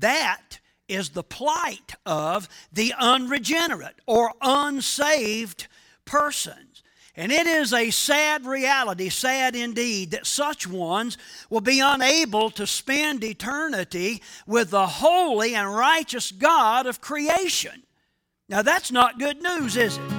that is the plight of the unregenerate or unsaved persons. And it is a sad reality, sad indeed, that such ones will be unable to spend eternity with the holy and righteous God of creation. Now, that's not good news, is it?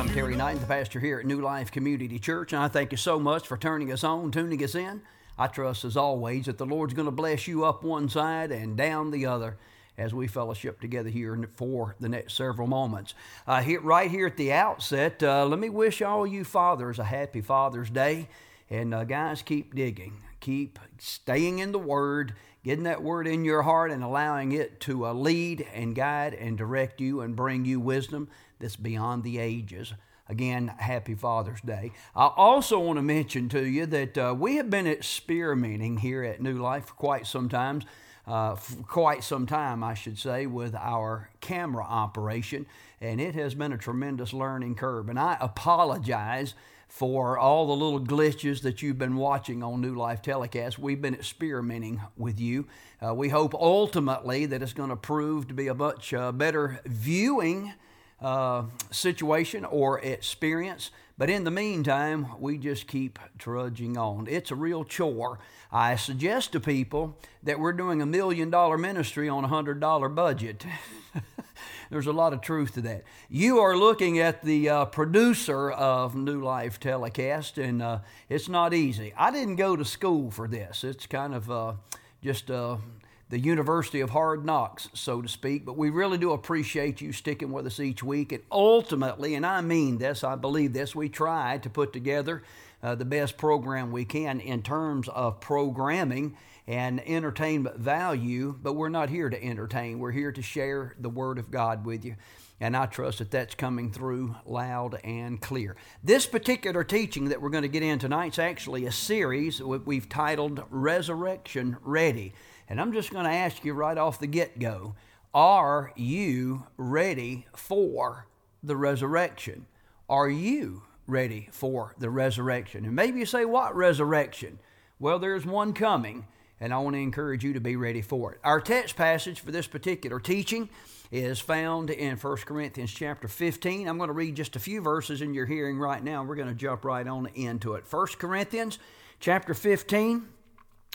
I'm Terry Knight, the pastor here at New Life Community Church, and I thank you so much for turning us on, tuning us in. I trust, as always, that the Lord's going to bless you up one side and down the other as we fellowship together here for the next several moments. Uh, here, right here at the outset, uh, let me wish all you fathers a happy Father's Day. And uh, guys, keep digging, keep staying in the Word, getting that Word in your heart, and allowing it to uh, lead and guide and direct you and bring you wisdom that's beyond the ages. Again, happy Father's Day. I also want to mention to you that uh, we have been experimenting here at New Life for quite some time, uh, quite some time, I should say, with our camera operation, and it has been a tremendous learning curve. And I apologize for all the little glitches that you've been watching on New Life Telecast. We've been experimenting with you. Uh, we hope ultimately that it's going to prove to be a much uh, better viewing uh, situation or experience. But in the meantime, we just keep trudging on. It's a real chore. I suggest to people that we're doing a million dollar ministry on a hundred dollar budget. There's a lot of truth to that. You are looking at the uh, producer of New Life Telecast, and uh, it's not easy. I didn't go to school for this. It's kind of uh, just uh, the University of Hard Knocks, so to speak. But we really do appreciate you sticking with us each week. And ultimately, and I mean this, I believe this, we try to put together uh, the best program we can in terms of programming and entertainment value, but we're not here to entertain. We're here to share the Word of God with you. And I trust that that's coming through loud and clear. This particular teaching that we're going to get in tonight is actually a series that we've titled Resurrection Ready. And I'm just going to ask you right off the get go are you ready for the resurrection? Are you ready for the resurrection? And maybe you say, What resurrection? Well, there's one coming, and I want to encourage you to be ready for it. Our text passage for this particular teaching is found in 1 Corinthians chapter 15. I'm going to read just a few verses in your hearing right now. We're going to jump right on into it. 1 Corinthians chapter 15.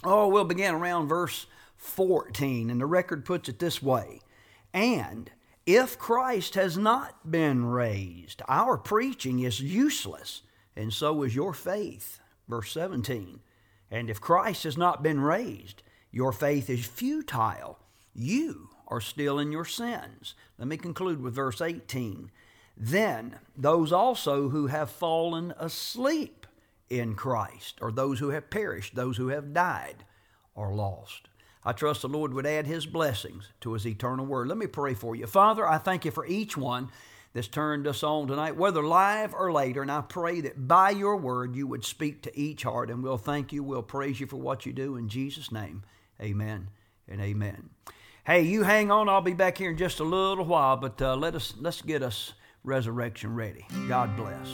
Oh, we'll begin around verse 14. And the record puts it this way And if Christ has not been raised, our preaching is useless, and so is your faith. Verse 17. And if Christ has not been raised, your faith is futile. You are still in your sins. Let me conclude with verse 18. Then those also who have fallen asleep in Christ, or those who have perished, those who have died, are lost. I trust the Lord would add his blessings to his eternal word. Let me pray for you. Father, I thank you for each one that's turned us on tonight, whether live or later, and I pray that by your word you would speak to each heart, and we'll thank you, we'll praise you for what you do. In Jesus' name, amen and amen. Hey, you hang on. I'll be back here in just a little while, but uh, let us let's get us resurrection ready. God bless.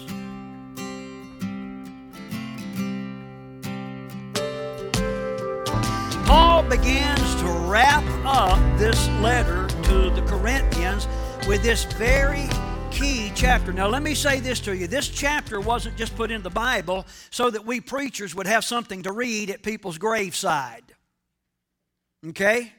Paul begins to wrap up this letter to the Corinthians with this very key chapter. Now, let me say this to you. This chapter wasn't just put in the Bible so that we preachers would have something to read at people's graveside. Okay?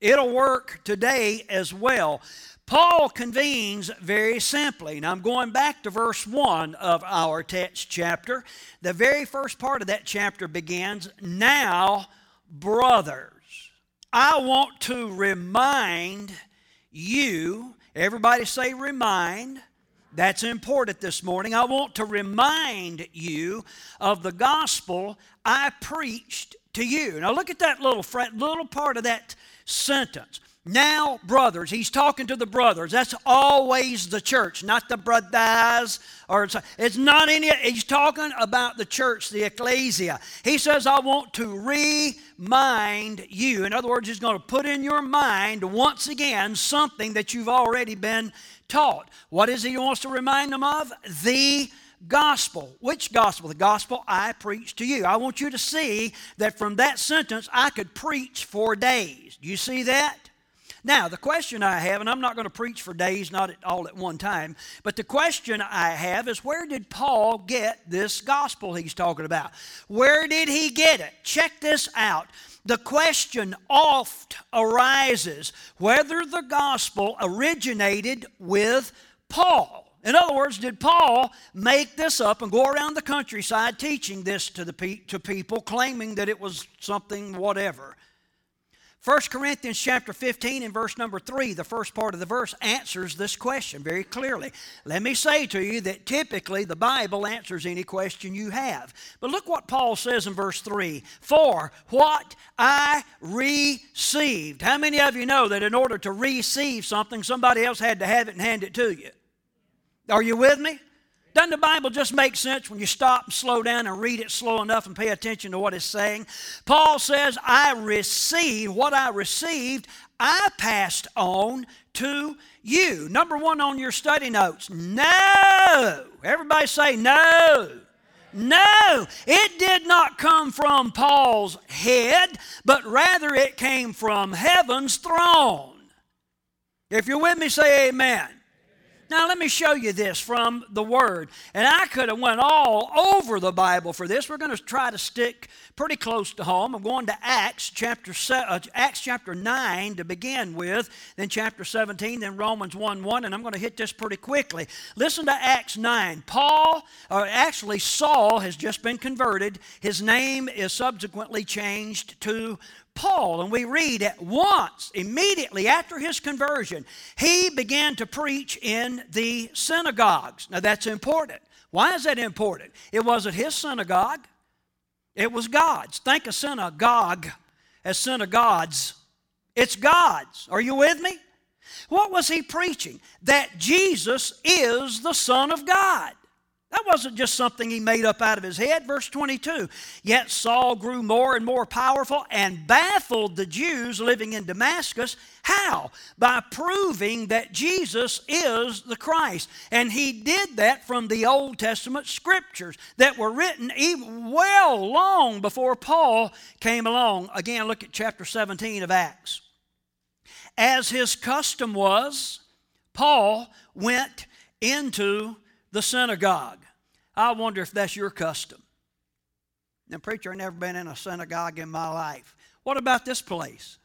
It'll work today as well. Paul convenes very simply. Now, I'm going back to verse 1 of our text chapter. The very first part of that chapter begins Now, brothers, I want to remind you, everybody say remind. That's important this morning. I want to remind you of the gospel I preached to you. Now look at that little little part of that sentence. Now, brothers, he's talking to the brothers. That's always the church, not the brothers. Or it's not any. He's talking about the church, the ecclesia. He says, "I want to remind you." In other words, he's going to put in your mind once again something that you've already been taught. What is he wants to remind them of? The gospel. Which gospel? The gospel I preach to you. I want you to see that from that sentence I could preach for days. Do you see that? Now, the question I have, and I'm not going to preach for days, not at all at one time, but the question I have is where did Paul get this gospel he's talking about? Where did he get it? Check this out. The question oft arises whether the gospel originated with Paul. In other words, did Paul make this up and go around the countryside teaching this to, the pe- to people, claiming that it was something whatever? 1 Corinthians chapter 15 and verse number 3, the first part of the verse answers this question very clearly. Let me say to you that typically the Bible answers any question you have. But look what Paul says in verse 3 For what I received. How many of you know that in order to receive something, somebody else had to have it and hand it to you? Are you with me? Doesn't the Bible just make sense when you stop and slow down and read it slow enough and pay attention to what it's saying? Paul says, I received what I received, I passed on to you. Number one on your study notes no. Everybody say no. No, it did not come from Paul's head, but rather it came from heaven's throne. If you're with me, say amen. Now let me show you this from the Word. And I could have went all over the Bible for this. We're going to try to stick pretty close to home. I'm going to Acts chapter uh, Acts chapter 9 to begin with, then chapter 17, then Romans 1 1, and I'm going to hit this pretty quickly. Listen to Acts 9. Paul, or actually Saul, has just been converted. His name is subsequently changed to Paul, and we read at once, immediately after his conversion, he began to preach in the synagogues. Now that's important. Why is that important? It wasn't his synagogue, it was God's. Think of synagogue as synagogues. It's God's. Are you with me? What was he preaching? That Jesus is the Son of God. That wasn't just something he made up out of his head. Verse 22 Yet Saul grew more and more powerful and baffled the Jews living in Damascus. How? By proving that Jesus is the Christ. And he did that from the Old Testament scriptures that were written even well long before Paul came along. Again, look at chapter 17 of Acts. As his custom was, Paul went into the synagogue. I wonder if that's your custom. Now, preacher, I've never been in a synagogue in my life. What about this place?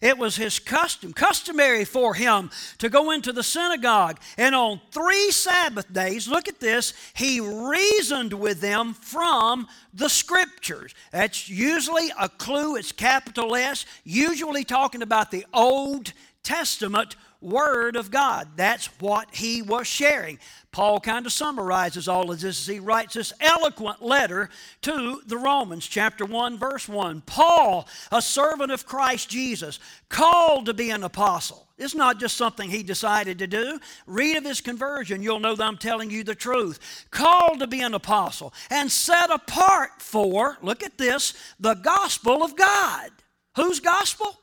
It was his custom, customary for him to go into the synagogue. And on three Sabbath days, look at this, he reasoned with them from the scriptures. That's usually a clue, it's capital S, usually talking about the Old Testament Word of God. That's what he was sharing. Paul kind of summarizes all of this as he writes this eloquent letter to the Romans, chapter 1, verse 1. Paul, a servant of Christ Jesus, called to be an apostle. It's not just something he decided to do. Read of his conversion, you'll know that I'm telling you the truth. Called to be an apostle and set apart for, look at this, the gospel of God. Whose gospel?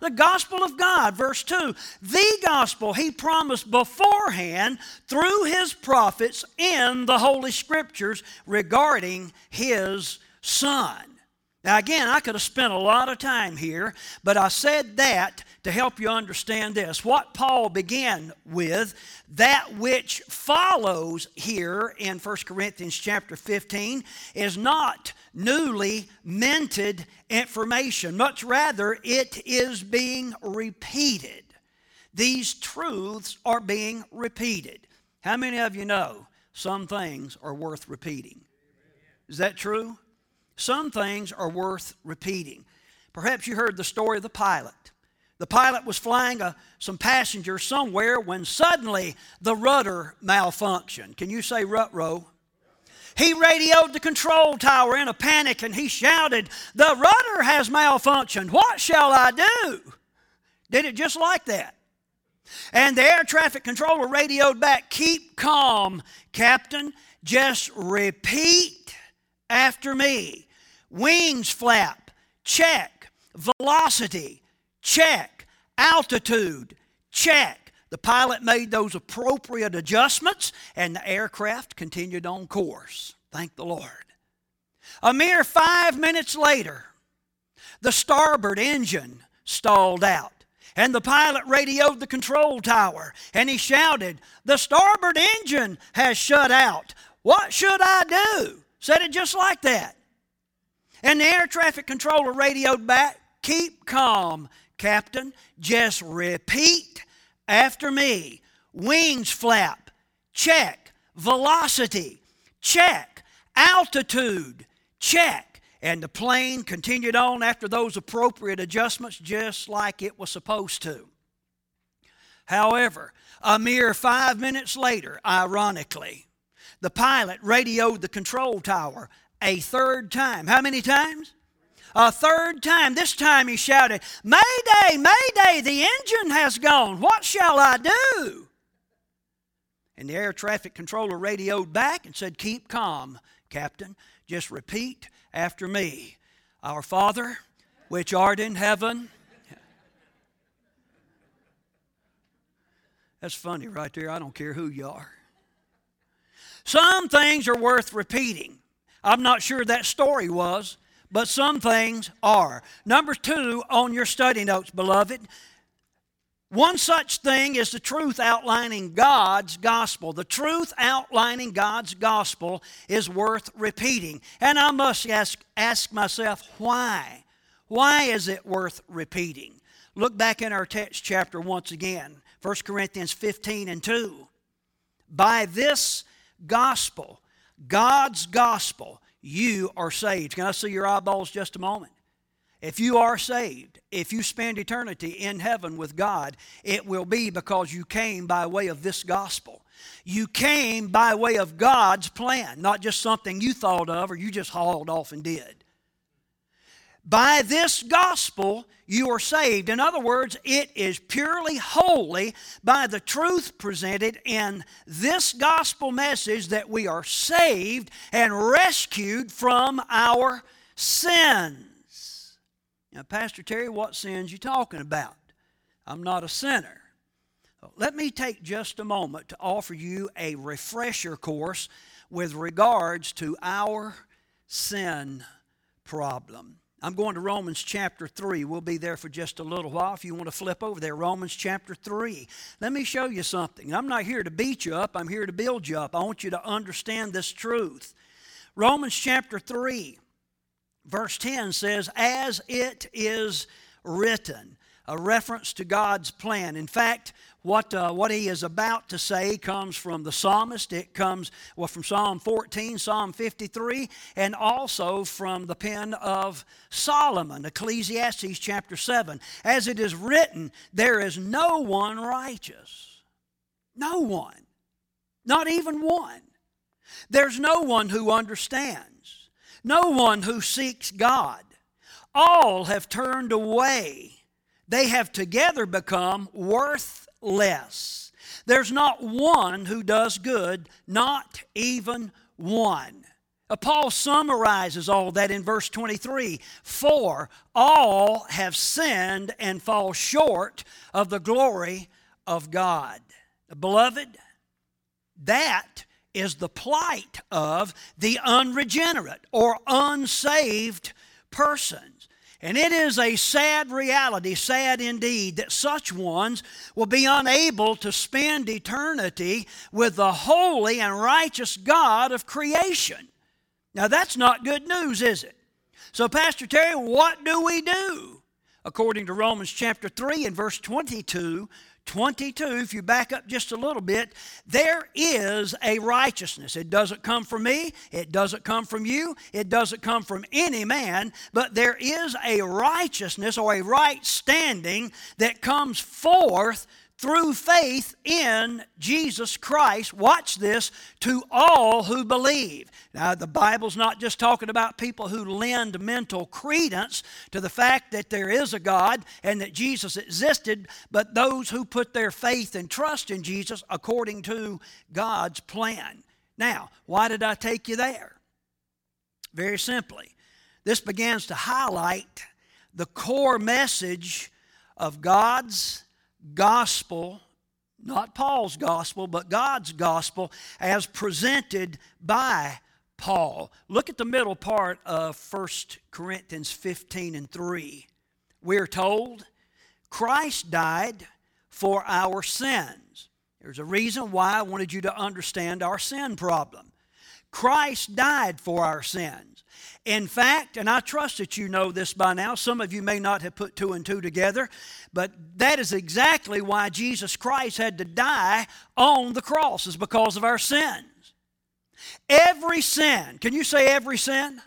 The gospel of God, verse 2. The gospel he promised beforehand through his prophets in the Holy Scriptures regarding his Son. Now, again, I could have spent a lot of time here, but I said that to help you understand this. What Paul began with, that which follows here in 1 Corinthians chapter 15, is not newly minted information. Much rather, it is being repeated. These truths are being repeated. How many of you know some things are worth repeating? Is that true? Some things are worth repeating. Perhaps you heard the story of the pilot. The pilot was flying a, some passengers somewhere when suddenly the rudder malfunctioned. Can you say rut row? He radioed the control tower in a panic and he shouted, The rudder has malfunctioned. What shall I do? Did it just like that. And the air traffic controller radioed back, Keep calm, Captain. Just repeat after me. Wings flap, check. Velocity, check. Altitude, check. The pilot made those appropriate adjustments, and the aircraft continued on course. Thank the Lord. A mere five minutes later, the starboard engine stalled out. And the pilot radioed the control tower and he shouted, The starboard engine has shut out. What should I do? Said it just like that. And the air traffic controller radioed back, Keep calm, Captain. Just repeat after me. Wings flap, check. Velocity, check. Altitude, check. And the plane continued on after those appropriate adjustments just like it was supposed to. However, a mere five minutes later, ironically, the pilot radioed the control tower a third time. How many times? A third time. This time he shouted, Mayday, Mayday, the engine has gone. What shall I do? And the air traffic controller radioed back and said, Keep calm, Captain. Just repeat after me Our Father, which art in heaven. That's funny right there. I don't care who you are. Some things are worth repeating. I'm not sure that story was, but some things are. Number two on your study notes, beloved, one such thing is the truth outlining God's gospel. The truth outlining God's gospel is worth repeating. And I must ask, ask myself, why? Why is it worth repeating? Look back in our text chapter once again, 1 Corinthians 15 and 2. By this gospel, God's gospel, you are saved. Can I see your eyeballs just a moment? If you are saved, if you spend eternity in heaven with God, it will be because you came by way of this gospel. You came by way of God's plan, not just something you thought of or you just hauled off and did. By this gospel, you are saved. In other words, it is purely wholly by the truth presented in this gospel message that we are saved and rescued from our sins. Now, Pastor Terry, what sins you talking about? I'm not a sinner. Let me take just a moment to offer you a refresher course with regards to our sin problem. I'm going to Romans chapter 3. We'll be there for just a little while if you want to flip over there. Romans chapter 3. Let me show you something. I'm not here to beat you up, I'm here to build you up. I want you to understand this truth. Romans chapter 3 verse 10 says, As it is written, a reference to God's plan. In fact, what, uh, what he is about to say comes from the psalmist. It comes well, from Psalm 14, Psalm 53, and also from the pen of Solomon, Ecclesiastes chapter 7. As it is written, there is no one righteous. No one. Not even one. There's no one who understands no one who seeks God. All have turned away. They have together become worthless. There's not one who does good, not even one. Uh, Paul summarizes all that in verse 23 For all have sinned and fall short of the glory of God. Beloved, that is the plight of the unregenerate or unsaved persons. And it is a sad reality, sad indeed, that such ones will be unable to spend eternity with the holy and righteous God of creation. Now, that's not good news, is it? So, Pastor Terry, what do we do? According to Romans chapter 3 and verse 22, 22, if you back up just a little bit, there is a righteousness. It doesn't come from me, it doesn't come from you, it doesn't come from any man, but there is a righteousness or a right standing that comes forth through faith in Jesus Christ, watch this, to all who believe. Now, the Bible's not just talking about people who lend mental credence to the fact that there is a God and that Jesus existed, but those who put their faith and trust in Jesus according to God's plan. Now, why did I take you there? Very simply, this begins to highlight the core message of God's gospel, not Paul's gospel, but God's gospel as presented by Paul. Look at the middle part of 1 Corinthians 15 and 3. We're told Christ died for our sins. There's a reason why I wanted you to understand our sin problem. Christ died for our sins. In fact, and I trust that you know this by now, some of you may not have put two and two together, but that is exactly why Jesus Christ had to die on the cross, is because of our sins. Every sin, can you say every sin?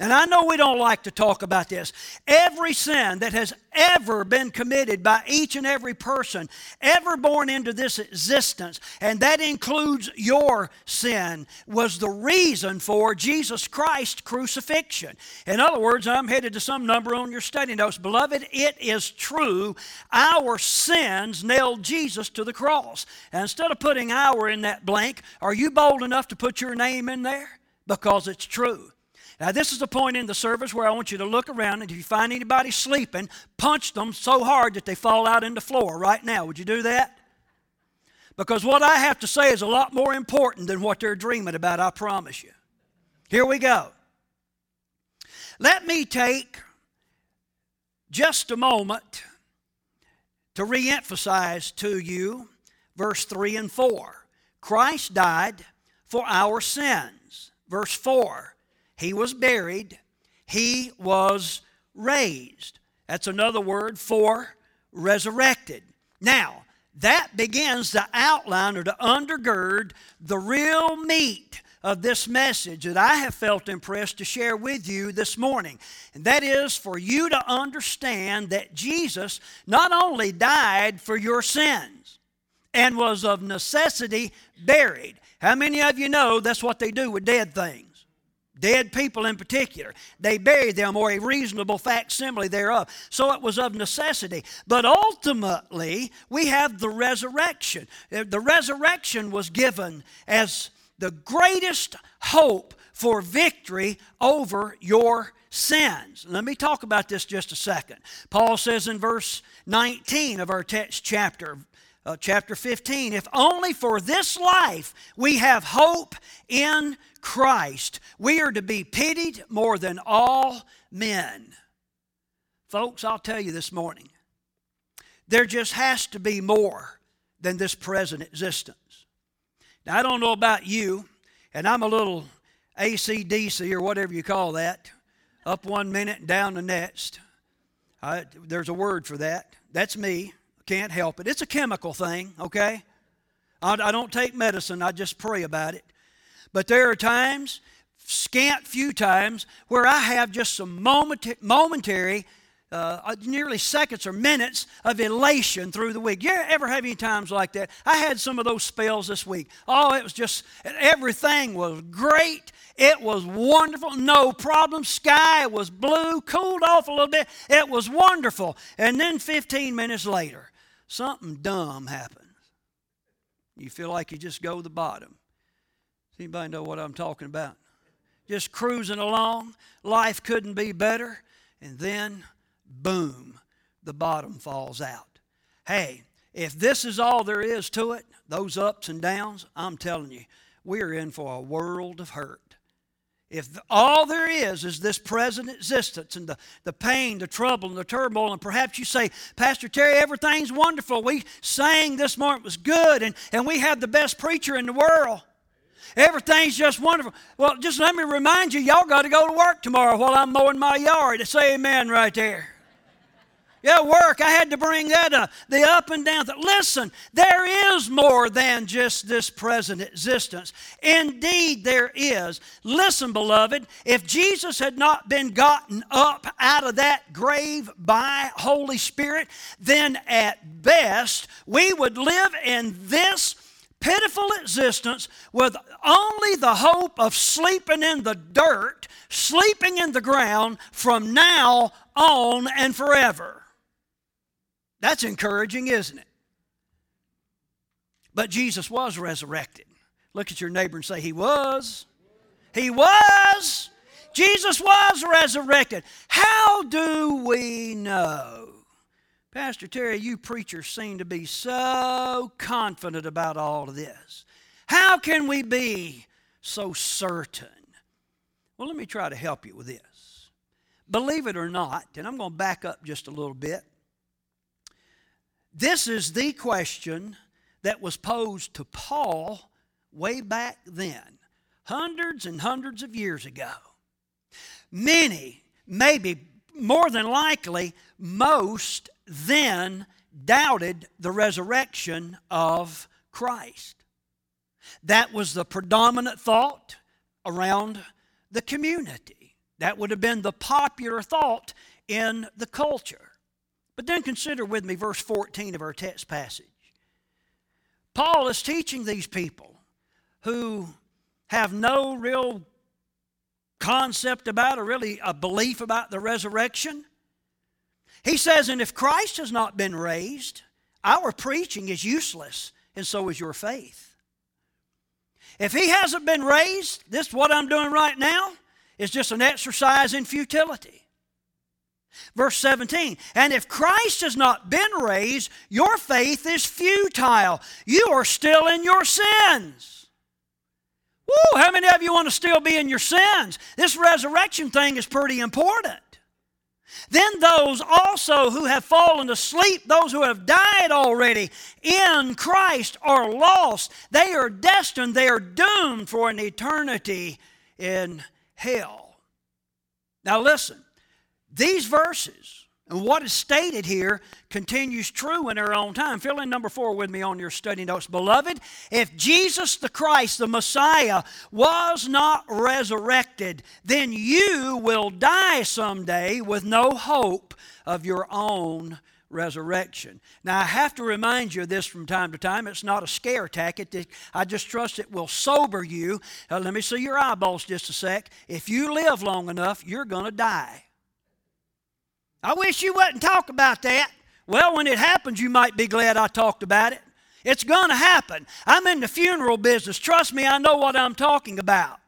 And I know we don't like to talk about this. Every sin that has ever been committed by each and every person ever born into this existence, and that includes your sin, was the reason for Jesus Christ's crucifixion. In other words, I'm headed to some number on your study notes. Beloved, it is true. Our sins nailed Jesus to the cross. And instead of putting our in that blank, are you bold enough to put your name in there? Because it's true. Now, this is the point in the service where I want you to look around and if you find anybody sleeping, punch them so hard that they fall out in the floor right now. Would you do that? Because what I have to say is a lot more important than what they're dreaming about, I promise you. Here we go. Let me take just a moment to re emphasize to you verse 3 and 4. Christ died for our sins. Verse 4 he was buried, he was raised. That's another word for resurrected. Now, that begins to outline or to undergird the real meat of this message that I have felt impressed to share with you this morning. And that is for you to understand that Jesus not only died for your sins and was of necessity buried. How many of you know that's what they do with dead things? Dead people in particular. They buried them or a reasonable facsimile thereof. So it was of necessity. But ultimately, we have the resurrection. Uh, the resurrection was given as the greatest hope for victory over your sins. Let me talk about this just a second. Paul says in verse 19 of our text chapter, uh, chapter 15, if only for this life we have hope in Christ, we are to be pitied more than all men. Folks, I'll tell you this morning, there just has to be more than this present existence. Now, I don't know about you, and I'm a little ACDC or whatever you call that, up one minute and down the next. I, there's a word for that. That's me. Can't help it. It's a chemical thing, okay? I, I don't take medicine, I just pray about it. But there are times, scant few times, where I have just some moment, momentary, uh, nearly seconds or minutes of elation through the week. You ever have any times like that? I had some of those spells this week. Oh, it was just, everything was great. It was wonderful. No problem. Sky was blue, cooled off a little bit. It was wonderful. And then 15 minutes later, something dumb happens. You feel like you just go to the bottom. Anybody know what I'm talking about? Just cruising along, life couldn't be better, and then, boom, the bottom falls out. Hey, if this is all there is to it, those ups and downs, I'm telling you, we're in for a world of hurt. If all there is is this present existence and the, the pain, the trouble, and the turmoil, and perhaps you say, Pastor Terry, everything's wonderful. We sang this morning, it was good, and, and we had the best preacher in the world. Everything's just wonderful. Well, just let me remind you, y'all got to go to work tomorrow while I'm mowing my yard. Say amen right there. Yeah, work. I had to bring that up. The up and down. Listen, there is more than just this present existence. Indeed, there is. Listen, beloved, if Jesus had not been gotten up out of that grave by Holy Spirit, then at best we would live in this pitiful existence with only the hope of sleeping in the dirt, sleeping in the ground from now on and forever. That's encouraging, isn't it? But Jesus was resurrected. Look at your neighbor and say, He was. He was. Jesus was resurrected. How do we know? Pastor Terry, you preachers seem to be so confident about all of this. How can we be so certain? Well, let me try to help you with this. Believe it or not, and I'm going to back up just a little bit. This is the question that was posed to Paul way back then, hundreds and hundreds of years ago. Many, maybe more than likely, most then doubted the resurrection of Christ. That was the predominant thought around the community. That would have been the popular thought in the culture. But then consider with me verse 14 of our text passage. Paul is teaching these people who have no real concept about or really a belief about the resurrection. He says, And if Christ has not been raised, our preaching is useless, and so is your faith. If he hasn't been raised, this what I'm doing right now is just an exercise in futility. Verse 17, and if Christ has not been raised, your faith is futile. You are still in your sins. Woo, how many of you want to still be in your sins? This resurrection thing is pretty important. Then those also who have fallen asleep, those who have died already in Christ, are lost. They are destined, they are doomed for an eternity in hell. Now listen, these verses and what is stated here continues true in our own time. Fill in number four with me on your study notes. Beloved, if Jesus the Christ, the Messiah, was not resurrected, then you will die someday with no hope of your own resurrection. Now, I have to remind you of this from time to time. It's not a scare tactic. I just trust it will sober you. Uh, let me see your eyeballs just a sec. If you live long enough, you're going to die. I wish you wouldn't talk about that. Well, when it happens, you might be glad I talked about it. It's going to happen. I'm in the funeral business. Trust me, I know what I'm talking about.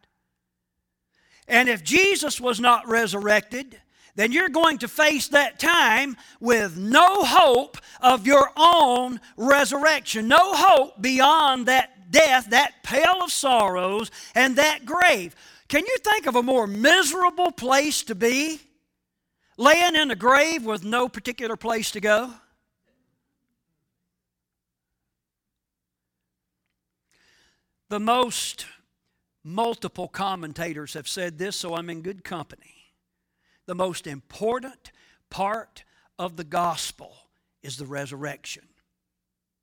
And if Jesus was not resurrected, then you're going to face that time with no hope of your own resurrection, no hope beyond that death, that pail of sorrows, and that grave. Can you think of a more miserable place to be? Laying in a grave with no particular place to go? The most multiple commentators have said this, so I'm in good company. The most important part of the gospel is the resurrection.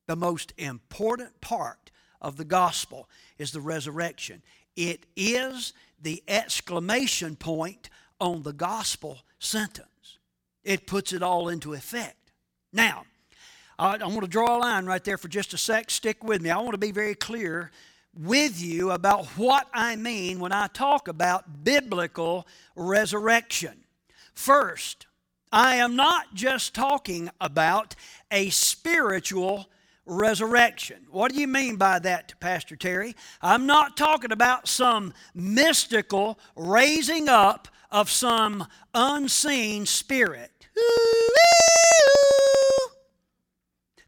The most important part of the gospel is the resurrection. It is the exclamation point on the gospel sentence. It puts it all into effect. Now, I want to draw a line right there for just a sec. Stick with me. I want to be very clear with you about what I mean when I talk about biblical resurrection. First, I am not just talking about a spiritual resurrection. What do you mean by that, Pastor Terry? I'm not talking about some mystical raising up of some unseen spirit.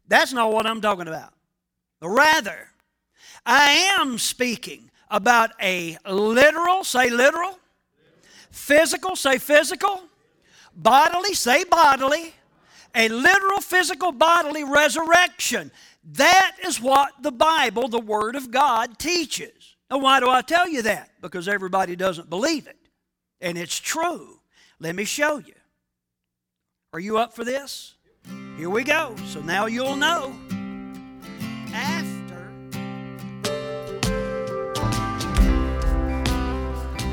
That's not what I'm talking about. Rather, I am speaking about a literal, say literal, physical, say physical, bodily, say bodily, a literal, physical, bodily resurrection. That is what the Bible, the Word of God, teaches. Now, why do I tell you that? Because everybody doesn't believe it. And it's true. Let me show you. Are you up for this? Here we go. So now you'll know. After.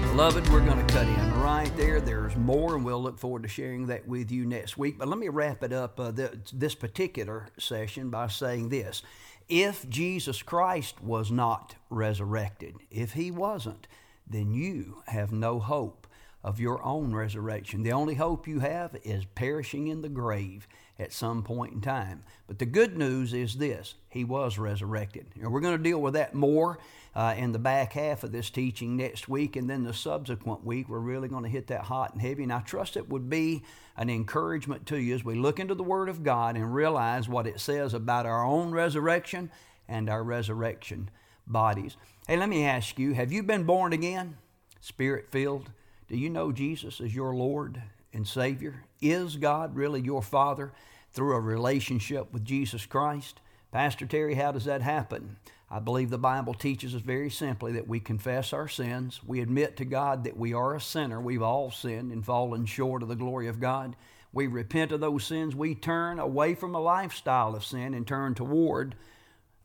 Beloved, we're going to cut in right there. There's more, and we'll look forward to sharing that with you next week. But let me wrap it up uh, this particular session by saying this. If Jesus Christ was not resurrected, if he wasn't, then you have no hope of your own resurrection. The only hope you have is perishing in the grave at some point in time. But the good news is this He was resurrected. And we're going to deal with that more uh, in the back half of this teaching next week. And then the subsequent week, we're really going to hit that hot and heavy. And I trust it would be an encouragement to you as we look into the Word of God and realize what it says about our own resurrection and our resurrection bodies. Hey, let me ask you have you been born again? Spirit filled? Do you know Jesus as your Lord and Savior? Is God really your Father through a relationship with Jesus Christ? Pastor Terry, how does that happen? I believe the Bible teaches us very simply that we confess our sins. We admit to God that we are a sinner. We've all sinned and fallen short of the glory of God. We repent of those sins. We turn away from a lifestyle of sin and turn toward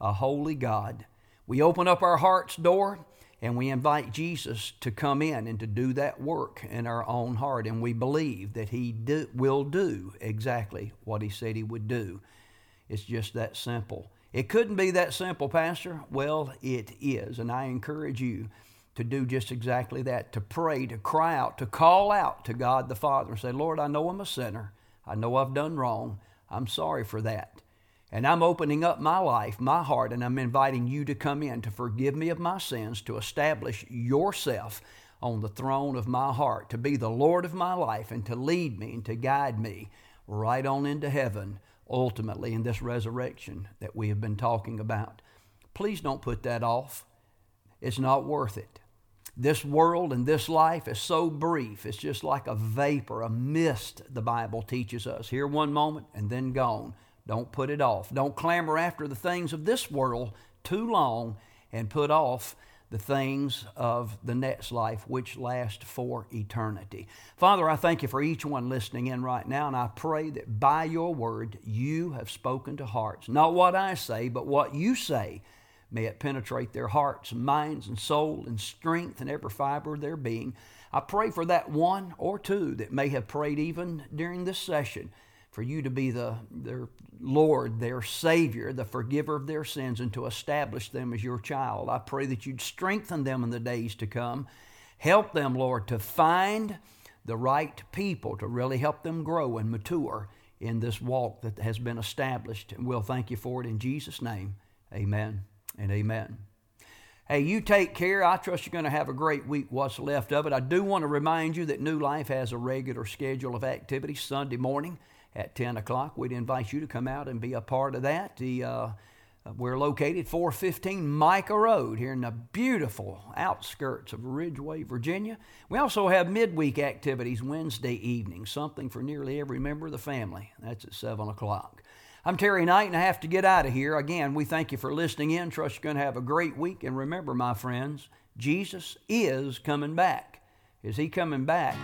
a holy God. We open up our heart's door and we invite Jesus to come in and to do that work in our own heart. And we believe that He do, will do exactly what He said He would do. It's just that simple. It couldn't be that simple, Pastor. Well, it is. And I encourage you to do just exactly that to pray, to cry out, to call out to God the Father and say, Lord, I know I'm a sinner. I know I've done wrong. I'm sorry for that. And I'm opening up my life, my heart, and I'm inviting you to come in to forgive me of my sins, to establish yourself on the throne of my heart, to be the Lord of my life, and to lead me and to guide me right on into heaven, ultimately in this resurrection that we have been talking about. Please don't put that off. It's not worth it. This world and this life is so brief. It's just like a vapor, a mist, the Bible teaches us. Here one moment and then gone. Don't put it off. Don't clamor after the things of this world too long and put off the things of the next life which last for eternity. Father, I thank you for each one listening in right now, and I pray that by your word you have spoken to hearts. Not what I say, but what you say. May it penetrate their hearts, minds, and soul, and strength and every fiber of their being. I pray for that one or two that may have prayed even during this session for you to be the, their Lord, their Savior, the forgiver of their sins, and to establish them as your child. I pray that you'd strengthen them in the days to come. Help them, Lord, to find the right people to really help them grow and mature in this walk that has been established. And we'll thank you for it in Jesus' name. Amen and amen. Hey, you take care. I trust you're going to have a great week, what's left of it. I do want to remind you that New Life has a regular schedule of activities Sunday morning at 10 o'clock. We'd invite you to come out and be a part of that. The, uh, we're located 415 Micah Road here in the beautiful outskirts of Ridgeway, Virginia. We also have midweek activities Wednesday evening, something for nearly every member of the family. That's at 7 o'clock. I'm Terry Knight, and I have to get out of here. Again, we thank you for listening in. Trust you're going to have a great week. And remember, my friends, Jesus is coming back. Is he coming back?